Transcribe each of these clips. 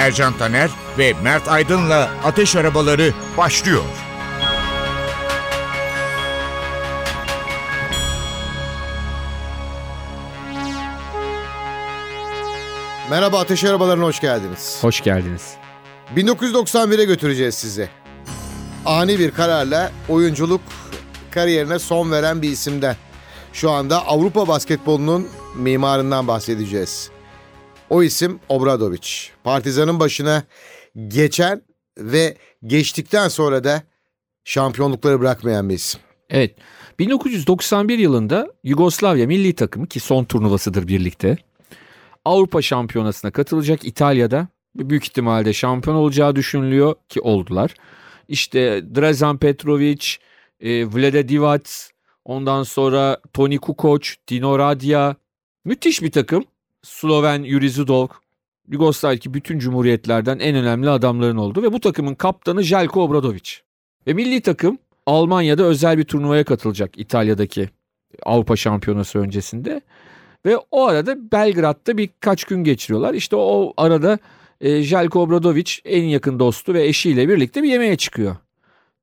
Ercan Taner ve Mert Aydın'la Ateş Arabaları başlıyor. Merhaba Ateş Arabalarına hoş geldiniz. Hoş geldiniz. 1991'e götüreceğiz sizi. Ani bir kararla oyunculuk kariyerine son veren bir isimden. Şu anda Avrupa basketbolunun mimarından bahsedeceğiz. O isim Obradovic. Partizan'ın başına geçen ve geçtikten sonra da şampiyonlukları bırakmayan bir isim. Evet. 1991 yılında Yugoslavya milli takımı ki son turnuvasıdır birlikte Avrupa Şampiyonası'na katılacak İtalya'da. Büyük ihtimalle şampiyon olacağı düşünülüyor ki oldular. İşte Drazen Petrovic, e, Vlade Divac, ondan sonra Toni Kukoc, Dino Radja. Müthiş bir takım. Sloven Yuri Zidov, Yugoslavya bütün cumhuriyetlerden en önemli adamların oldu ve bu takımın kaptanı Jelko Obradovic. Ve milli takım Almanya'da özel bir turnuvaya katılacak İtalya'daki Avrupa Şampiyonası öncesinde. Ve o arada Belgrad'da birkaç gün geçiriyorlar. İşte o arada e, Jelko Obradovic en yakın dostu ve eşiyle birlikte bir yemeğe çıkıyor.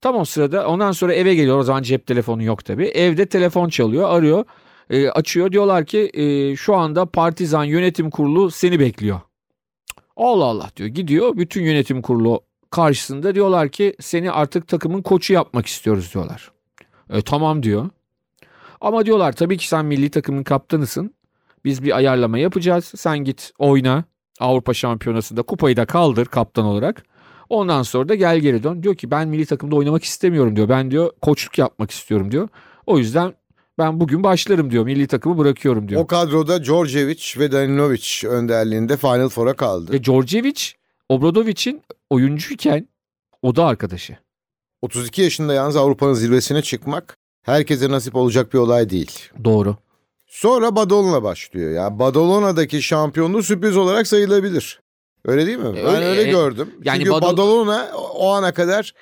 Tam o sırada ondan sonra eve geliyor. O zaman cep telefonu yok tabii. Evde telefon çalıyor, arıyor. E, açıyor diyorlar ki e, şu anda Partizan Yönetim Kurulu seni bekliyor. Allah Allah diyor. Gidiyor bütün yönetim kurulu karşısında diyorlar ki seni artık takımın koçu yapmak istiyoruz diyorlar. E, tamam diyor. Ama diyorlar tabii ki sen milli takımın kaptanısın. Biz bir ayarlama yapacağız. Sen git oyna. Avrupa Şampiyonası'nda kupayı da kaldır kaptan olarak. Ondan sonra da gel geri dön. Diyor ki ben milli takımda oynamak istemiyorum diyor. Ben diyor koçluk yapmak istiyorum diyor. O yüzden ben bugün başlarım diyor. Milli takımı bırakıyorum diyor. O kadroda Djordjevic ve Danilo,vic önderliğinde Final Four'a kaldı. Ve Djordjevic Obradovic'in oyuncuyken o da arkadaşı. 32 yaşında yalnız Avrupa'nın zirvesine çıkmak herkese nasip olacak bir olay değil. Doğru. Sonra Badalona başlıyor. Ya Badalona'daki şampiyonluğu sürpriz olarak sayılabilir. Öyle değil mi? E, ben öyle, öyle e, gördüm. yani Çünkü Badal- Badalona o ana kadar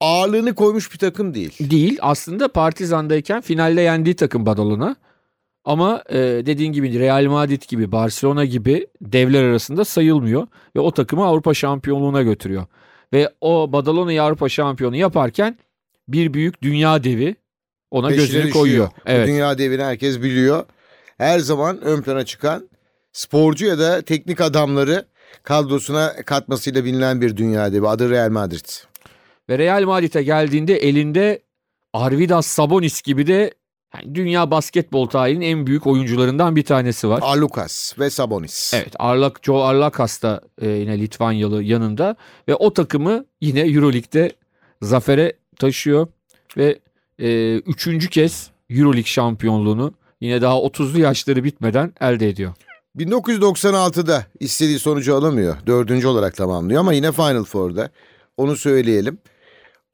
ağırlığını koymuş bir takım değil. Değil aslında Partizan'dayken finalde yendiği takım Badalona. Ama e, dediğin gibi Real Madrid gibi Barcelona gibi devler arasında sayılmıyor. Ve o takımı Avrupa şampiyonluğuna götürüyor. Ve o Badalona'yı Avrupa şampiyonu yaparken bir büyük dünya devi ona Peşine gözünü düşüyor. koyuyor. Evet. Dünya devini herkes biliyor. Her zaman ön plana çıkan sporcu ya da teknik adamları kadrosuna katmasıyla bilinen bir dünya devi. Adı Real Madrid. Ve Real Madrid'e geldiğinde elinde Arvidas Sabonis gibi de yani dünya basketbol tarihinin en büyük oyuncularından bir tanesi var. Alukas ve Sabonis. Evet Arlak, Joe Arlakas da e, yine Litvanyalı yanında ve o takımı yine Euroleague'de zafere taşıyor ve e, üçüncü kez Euroleague şampiyonluğunu yine daha 30'lu yaşları bitmeden elde ediyor. 1996'da istediği sonucu alamıyor. Dördüncü olarak tamamlıyor ama yine Final Four'da. Onu söyleyelim.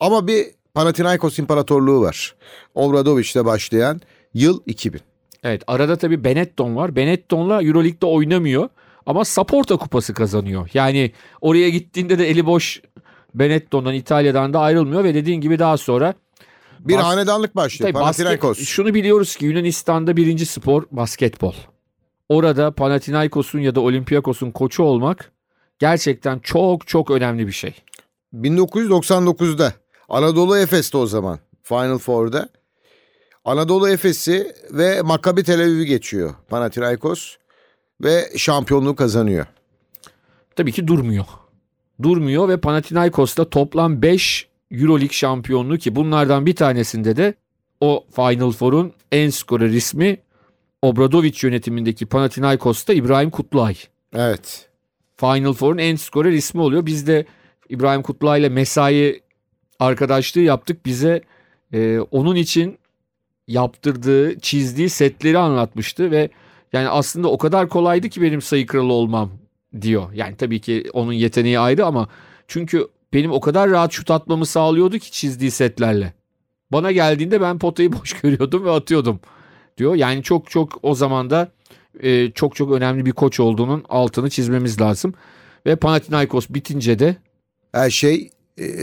Ama bir Panathinaikos İmparatorluğu var. Obradovic'le başlayan yıl 2000. Evet arada tabii Benetton var. Benetton'la Euroleague'de oynamıyor ama Saporta kupası kazanıyor. Yani oraya gittiğinde de eli boş Benetton'dan İtalya'dan da ayrılmıyor ve dediğin gibi daha sonra Bir Bas- hanedanlık başlıyor. Tabii Panathinaikos. basket, şunu biliyoruz ki Yunanistan'da birinci spor basketbol. Orada Panathinaikos'un ya da Olympiakos'un koçu olmak gerçekten çok çok önemli bir şey. 1999'da Anadolu Efes'te o zaman Final Four'da. Anadolu Efes'i ve Maccabi Tel Aviv'i geçiyor Panathinaikos ve şampiyonluğu kazanıyor. Tabii ki durmuyor. Durmuyor ve Panathinaikos'ta toplam 5 Euroleague şampiyonluğu ki bunlardan bir tanesinde de o Final Four'un en skorer ismi Obradovic yönetimindeki Panathinaikos'ta İbrahim Kutluay. Evet. Final Four'un en skorer ismi oluyor. Biz de İbrahim Kutluay ile mesai arkadaşlığı yaptık. Bize e, onun için yaptırdığı, çizdiği setleri anlatmıştı ve yani aslında o kadar kolaydı ki benim sayı kralı olmam. diyor. Yani tabii ki onun yeteneği ayrı ama çünkü benim o kadar rahat şut atmamı sağlıyordu ki çizdiği setlerle. Bana geldiğinde ben potayı boş görüyordum ve atıyordum diyor. Yani çok çok o zaman da e, çok çok önemli bir koç olduğunun altını çizmemiz lazım. Ve Panathinaikos bitince de Her şey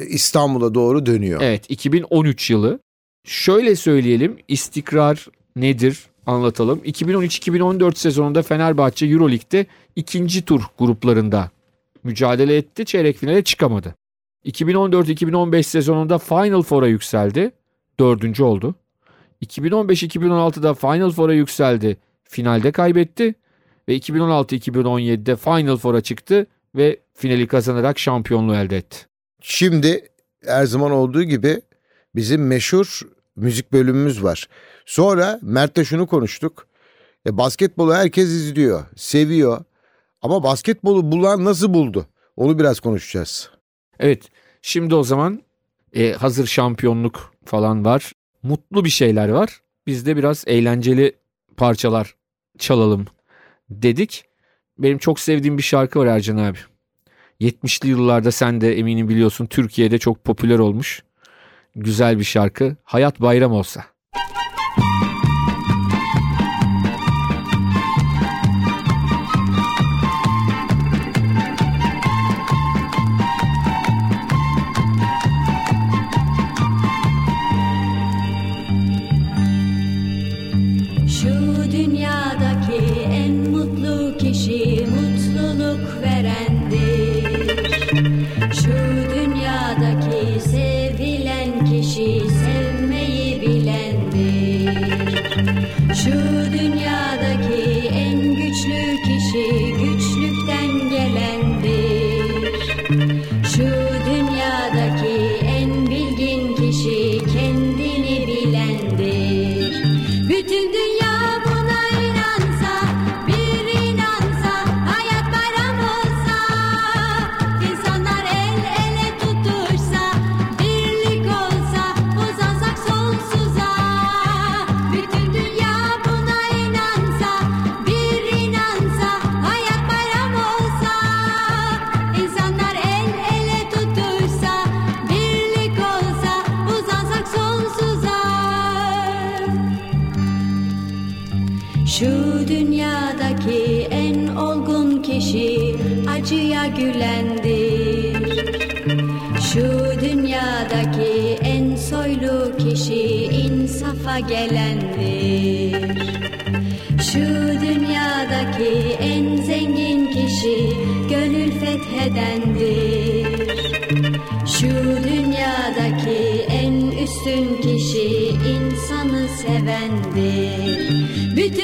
İstanbul'a doğru dönüyor. evet 2013 yılı. Şöyle söyleyelim istikrar nedir anlatalım. 2013-2014 sezonunda Fenerbahçe Euroleague'de ikinci tur gruplarında mücadele etti. Çeyrek finale çıkamadı. 2014-2015 sezonunda Final Four'a yükseldi. Dördüncü oldu. 2015-2016'da Final Four'a yükseldi. Finalde kaybetti. Ve 2016-2017'de Final Four'a çıktı ve finali kazanarak şampiyonluğu elde etti. Şimdi her zaman olduğu gibi bizim meşhur müzik bölümümüz var. Sonra Mert'le şunu konuştuk. E, basketbolu herkes izliyor, seviyor. Ama basketbolu bulan nasıl buldu? Onu biraz konuşacağız. Evet şimdi o zaman e, hazır şampiyonluk falan var. Mutlu bir şeyler var. Biz de biraz eğlenceli parçalar çalalım dedik. Benim çok sevdiğim bir şarkı var Ercan abi. 70'li yıllarda sen de eminim biliyorsun Türkiye'de çok popüler olmuş. Güzel bir şarkı. Hayat bayram olsa. Ведь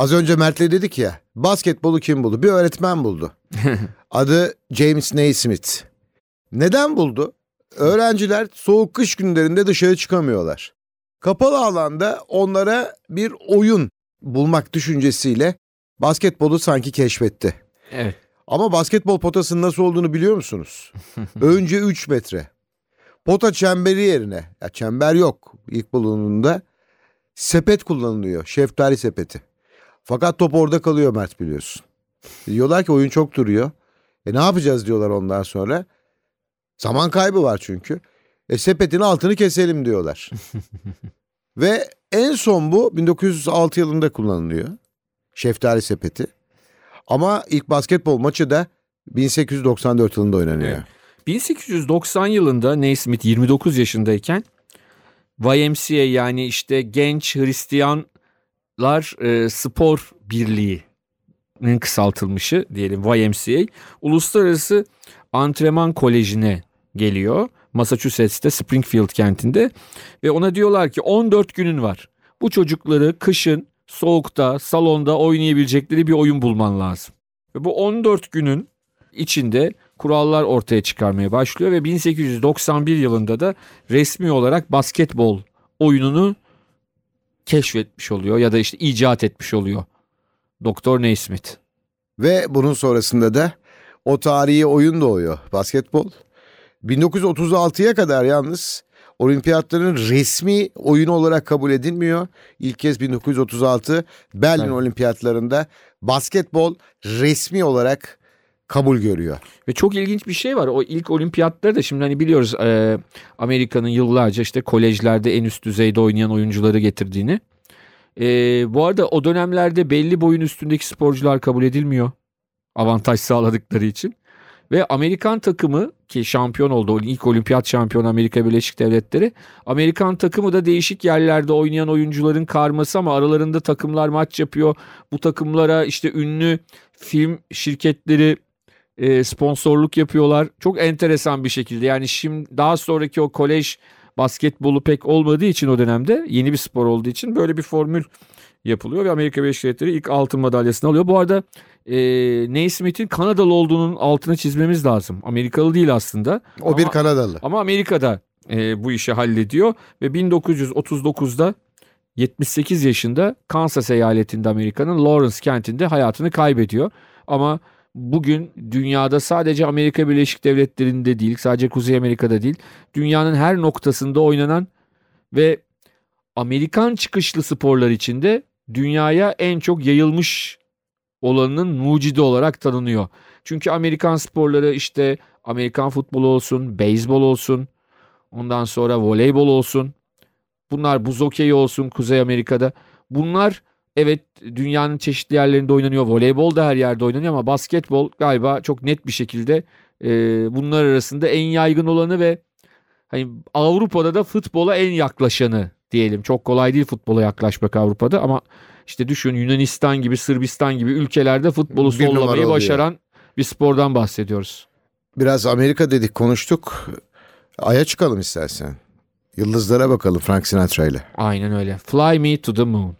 Az önce Mert'le dedik ya basketbolu kim buldu? Bir öğretmen buldu. Adı James Naismith. Neden buldu? Öğrenciler soğuk kış günlerinde dışarı çıkamıyorlar. Kapalı alanda onlara bir oyun bulmak düşüncesiyle basketbolu sanki keşfetti. Evet. Ama basketbol potasının nasıl olduğunu biliyor musunuz? Önce 3 metre, pota çemberi yerine ya çember yok ilk bulunduğunda sepet kullanılıyor. Şeftali sepeti. Fakat top orada kalıyor Mert biliyorsun. Diyorlar ki oyun çok duruyor. E ne yapacağız diyorlar ondan sonra. Zaman kaybı var çünkü. E sepetin altını keselim diyorlar. Ve en son bu 1906 yılında kullanılıyor. Şeftali sepeti. Ama ilk basketbol maçı da 1894 yılında oynanıyor. Evet. 1890 yılında Naismith 29 yaşındayken YMCA yani işte Genç Hristiyanlar e, Spor Birliği'nin kısaltılmışı diyelim YMCA Uluslararası Antrenman Koleji'ne geliyor. Massachusetts'te Springfield kentinde ve ona diyorlar ki 14 günün var. Bu çocukları kışın soğukta salonda oynayabilecekleri bir oyun bulman lazım. Ve bu 14 günün içinde kurallar ortaya çıkarmaya başlıyor ve 1891 yılında da resmi olarak basketbol oyununu keşfetmiş oluyor ya da işte icat etmiş oluyor Doktor Naismith. Ve bunun sonrasında da o tarihi oyun doğuyor basketbol. 1936'ya kadar yalnız olimpiyatların resmi oyunu olarak kabul edilmiyor. İlk kez 1936 Berlin Evet. olimpiyatlarında basketbol resmi olarak kabul görüyor. Ve çok ilginç bir şey var. O ilk olimpiyatları da şimdi hani biliyoruz e, Amerika'nın yıllarca işte kolejlerde en üst düzeyde oynayan oyuncuları getirdiğini. E, bu arada o dönemlerde belli boyun üstündeki sporcular kabul edilmiyor. Avantaj sağladıkları için. Ve Amerikan takımı ki şampiyon oldu. ilk olimpiyat şampiyonu Amerika Birleşik Devletleri. Amerikan takımı da değişik yerlerde oynayan oyuncuların karması ama aralarında takımlar maç yapıyor. Bu takımlara işte ünlü film şirketleri e, sponsorluk yapıyorlar. Çok enteresan bir şekilde. Yani şimdi daha sonraki o kolej basketbolu pek olmadığı için o dönemde yeni bir spor olduğu için böyle bir formül yapılıyor ve Amerika Birleşik Devletleri ilk altın madalyasını alıyor. Bu arada e, Naismith'in Kanadalı olduğunun altını çizmemiz lazım. Amerikalı değil aslında. O bir Ama- Kanadalı. ama Amerika'da e, bu işi hallediyor ve 1939'da 78 yaşında Kansas eyaletinde Amerika'nın Lawrence kentinde hayatını kaybediyor. Ama bugün dünyada sadece Amerika Birleşik Devletleri'nde değil, sadece Kuzey Amerika'da değil, dünyanın her noktasında oynanan ve Amerikan çıkışlı sporlar içinde dünyaya en çok yayılmış olanının mucidi olarak tanınıyor. Çünkü Amerikan sporları işte Amerikan futbolu olsun, beyzbol olsun, ondan sonra voleybol olsun. Bunlar buz hokeyi olsun Kuzey Amerika'da. Bunlar evet dünyanın çeşitli yerlerinde oynanıyor. Voleybol da her yerde oynanıyor ama basketbol galiba çok net bir şekilde e, bunlar arasında en yaygın olanı ve hani Avrupa'da da futbola en yaklaşanı diyelim. Çok kolay değil futbola yaklaşmak Avrupa'da ama işte düşün Yunanistan gibi Sırbistan gibi ülkelerde futbolu Bir sollamayı başaran bir spordan bahsediyoruz. Biraz Amerika dedik konuştuk. Ay'a çıkalım istersen. Yıldızlara bakalım Frank Sinatra ile. Aynen öyle. Fly me to the moon.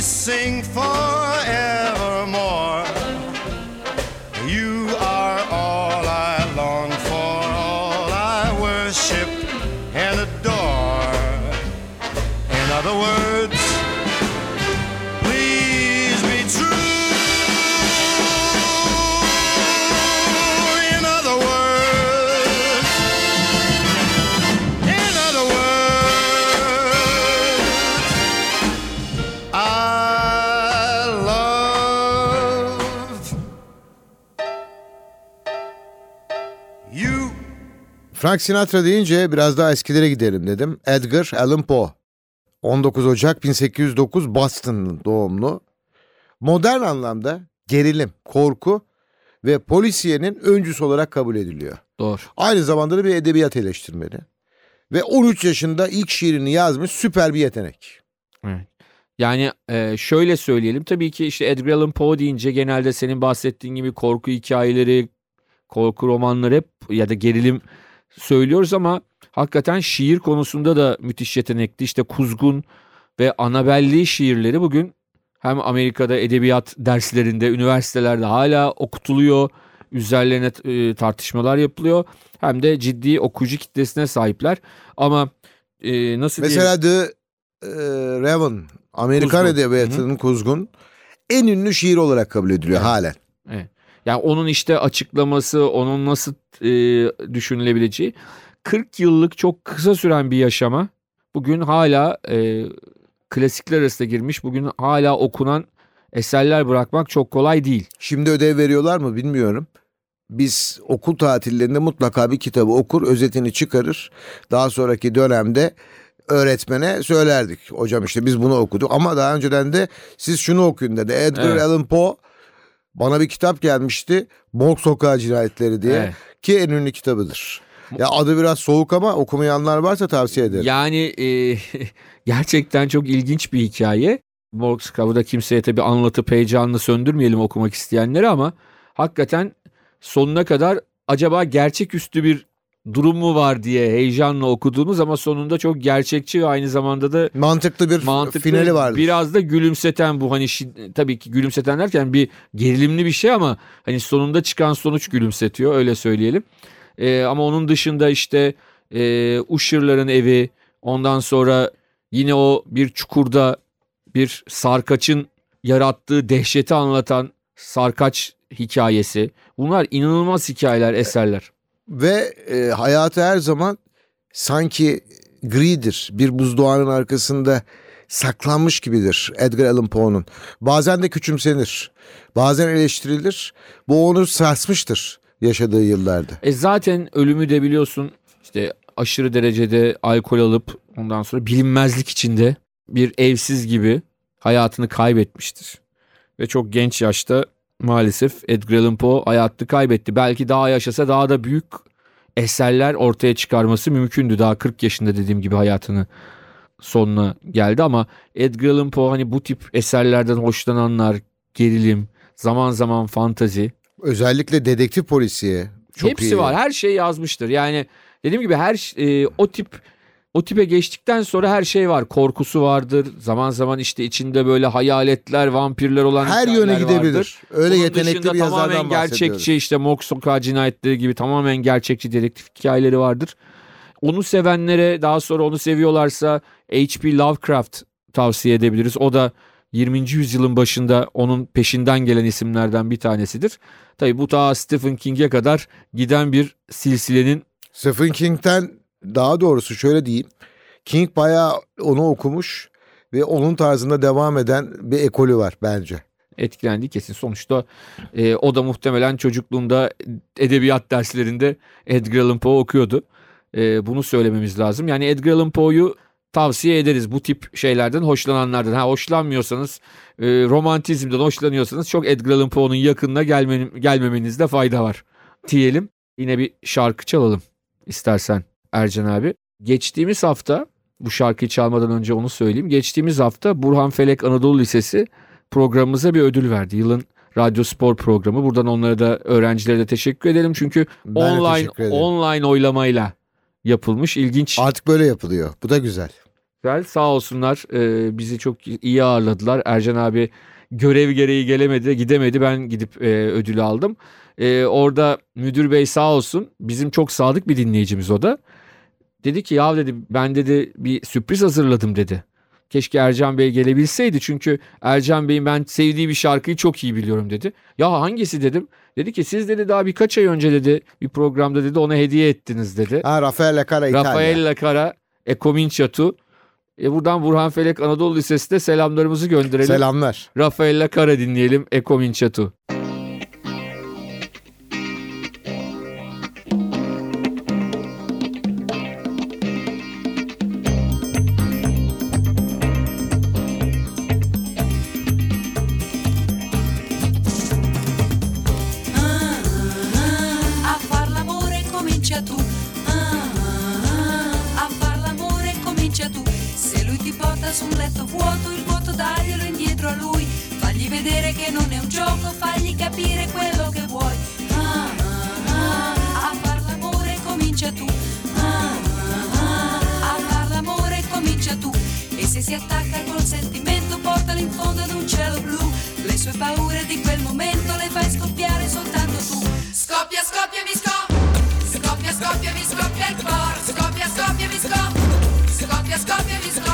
sing for Frank Sinatra deyince biraz daha eskilere gidelim dedim. Edgar Allan Poe. 19 Ocak 1809 Boston doğumlu. Modern anlamda gerilim, korku ve polisiyenin öncüsü olarak kabul ediliyor. Doğru. Aynı zamanda da bir edebiyat eleştirmeni. Ve 13 yaşında ilk şiirini yazmış süper bir yetenek. Yani e, şöyle söyleyelim tabii ki işte Edgar Allan Poe deyince genelde senin bahsettiğin gibi korku hikayeleri, korku romanları hep ya da gerilim söylüyoruz ama hakikaten şiir konusunda da müthiş yetenekli. İşte Kuzgun ve Anabelli şiirleri bugün hem Amerika'da edebiyat derslerinde, üniversitelerde hala okutuluyor. Üzerlerine e, tartışmalar yapılıyor. Hem de ciddi okuyucu kitlesine sahipler. Ama e, nasıl diyeyim? Mesela The e, Raven, Amerikan Kuzgun. edebiyatının Kuzgun en ünlü şiir olarak kabul ediliyor halen. Yani onun işte açıklaması, onun nasıl e, düşünülebileceği 40 yıllık çok kısa süren bir yaşama bugün hala e, klasikler arasında girmiş. Bugün hala okunan eserler bırakmak çok kolay değil. Şimdi ödev veriyorlar mı bilmiyorum. Biz okul tatillerinde mutlaka bir kitabı okur, özetini çıkarır. Daha sonraki dönemde öğretmene söylerdik. Hocam işte biz bunu okuduk ama daha önceden de siz şunu okuyun dedi. Edgar Evet. Allan Poe bana bir kitap gelmişti. Morg Sokağı Cinayetleri diye Evet. ki en ünlü kitabıdır. Ya adı biraz soğuk ama okumayanlar varsa tavsiye ederim. Yani e, gerçekten çok ilginç bir hikaye. Morgskav'ı da kimseye tabii anlatıp heyecanını söndürmeyelim okumak isteyenleri ama hakikaten sonuna kadar acaba gerçeküstü bir durum mu var diye heyecanla okuduğunuz ama sonunda çok gerçekçi ve aynı zamanda da Mantıklı bir mantıklı finali vardır. biraz da gülümseten bu hani şi- tabii ki gülümseten derken bir gerilimli bir şey ama hani sonunda çıkan sonuç gülümsetiyor öyle söyleyelim. Ee, ama onun dışında işte e, Usher'ların evi ondan sonra yine o bir çukurda bir sarkaçın yarattığı dehşeti anlatan sarkaç hikayesi. Bunlar inanılmaz hikayeler, eserler. Ve e, hayatı her zaman sanki gridir. Bir buzdağının arkasında saklanmış gibidir Edgar Allan Poe'nun. Bazen de küçümsenir. Bazen eleştirilir. Bu onu sarsmıştır yaşadığı yıllarda. E zaten ölümü de biliyorsun işte aşırı derecede alkol alıp ondan sonra bilinmezlik içinde bir evsiz gibi hayatını kaybetmiştir. Ve çok genç yaşta maalesef Edgar Allan Poe hayatını kaybetti. Belki daha yaşasa daha da büyük eserler ortaya çıkarması mümkündü. Daha 40 yaşında dediğim gibi hayatını sonuna geldi ama Edgar Allan Poe hani bu tip eserlerden hoşlananlar, gerilim, zaman zaman fantazi Özellikle dedektif polisiye. Çok Hepsi iyi. var. Her şey yazmıştır. Yani dediğim gibi her e, o tip o tipe geçtikten sonra her şey var. Korkusu vardır. Zaman zaman işte içinde böyle hayaletler, vampirler olan Her yöne gidebilir. vardır. Öyle Bunun yetenekli bir yazardan tamamen gerçekçi işte Morg Sokağı cinayetleri gibi tamamen gerçekçi dedektif hikayeleri vardır. Onu sevenlere daha sonra onu seviyorlarsa H.P. Lovecraft tavsiye edebiliriz. O da 20. yüzyılın başında onun peşinden gelen isimlerden bir tanesidir. Tabii bu ta Stephen King'e kadar giden bir silsilenin Stephen King'den daha doğrusu şöyle diyeyim. King bayağı onu okumuş ve onun tarzında devam eden bir ekolü var bence. etkilendiği kesin. Sonuçta e, o da muhtemelen çocukluğunda edebiyat derslerinde Edgar Allan Poe okuyordu. E, bunu söylememiz lazım. Yani Edgar Allan Poe'yu tavsiye ederiz bu tip şeylerden hoşlananlardan. Ha hoşlanmıyorsanız, e, romantizmden hoşlanıyorsanız çok Edgar Allan Poe'nun yakınına gelmen, gelmemenizde fayda var diyelim. Yine bir şarkı çalalım istersen Ercan abi. Geçtiğimiz hafta bu şarkıyı çalmadan önce onu söyleyeyim. Geçtiğimiz hafta Burhan Felek Anadolu Lisesi programımıza bir ödül verdi. Yılın radyo spor programı. Buradan onlara da öğrencilere de teşekkür edelim. Çünkü Ben online online oylamayla yapılmış ilginç. Artık böyle yapılıyor. Bu da güzel. Güzel sağ olsunlar e, bizi çok iyi ağırladılar. Ercan abi görev gereği gelemedi gidemedi ben gidip e, ödülü aldım. E, orada müdür bey sağ olsun bizim çok sadık bir dinleyicimiz o da. Dedi ki ya dedi ben dedi bir sürpriz hazırladım dedi. Keşke Ercan Bey gelebilseydi çünkü Ercan Bey'in ben sevdiği bir şarkıyı çok iyi biliyorum dedi. Ya hangisi dedim. Dedi ki siz dedi daha birkaç ay önce dedi bir programda dedi ona hediye ettiniz dedi. Ha Rafael Cara İtalya. Rafael Cara E Cominciatu. E buradan Burhan Felek Anadolu Lisesi'ne selamlarımızı gönderelim. Selamlar. Rafael Cara dinleyelim E Cominciatu. A se si attacca col sentimento, portalo in fondo ad un cielo blu. Le sue paure di quel momento le fai scoppiare soltanto tu. Scoppia, scoppia, mi scoppia. Scoppia, scoppia, mi scoppia il cuore. Scoppia, scoppia, mi scoppia. Scoppia, scoppia, mi scoppia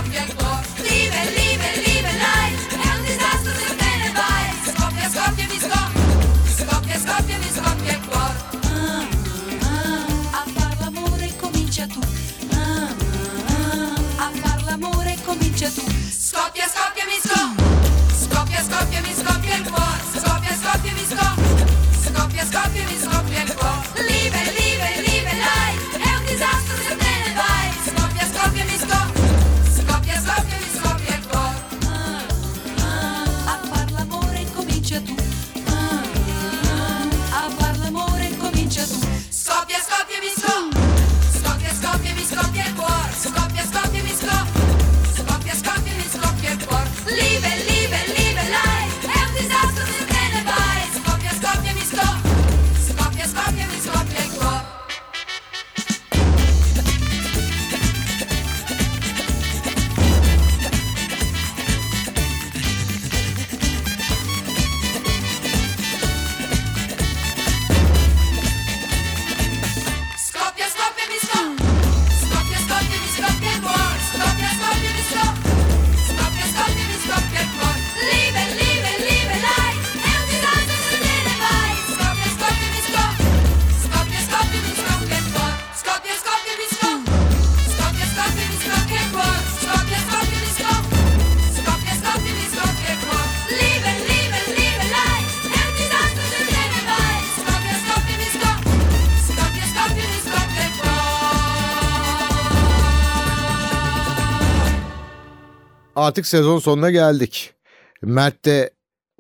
Artık sezon sonuna geldik. Mert de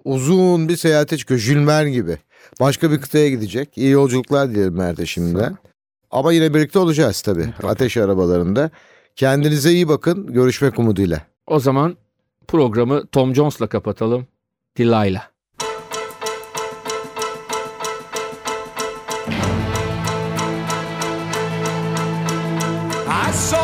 uzun bir seyahate çıkıyor. Verne gibi. Başka bir kıtaya gidecek. İyi yolculuklar dilerim Mert'e şimdiden. Ama yine birlikte olacağız tabii. Ateş arabalarında. Kendinize iyi bakın. Görüşmek umuduyla. O zaman programı Tom Jones'la kapatalım. Delilah. I saw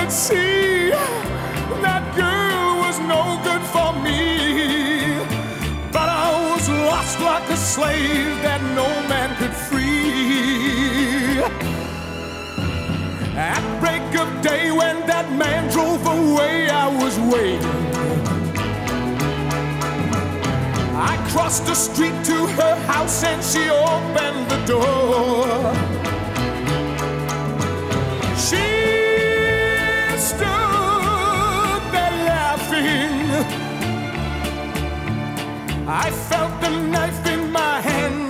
Could see that girl was no good for me, but I was lost like a slave that no man could free. At break of day, when that man drove away, I was waiting. I crossed the street to her house and she opened the door. I felt the knife in my hand.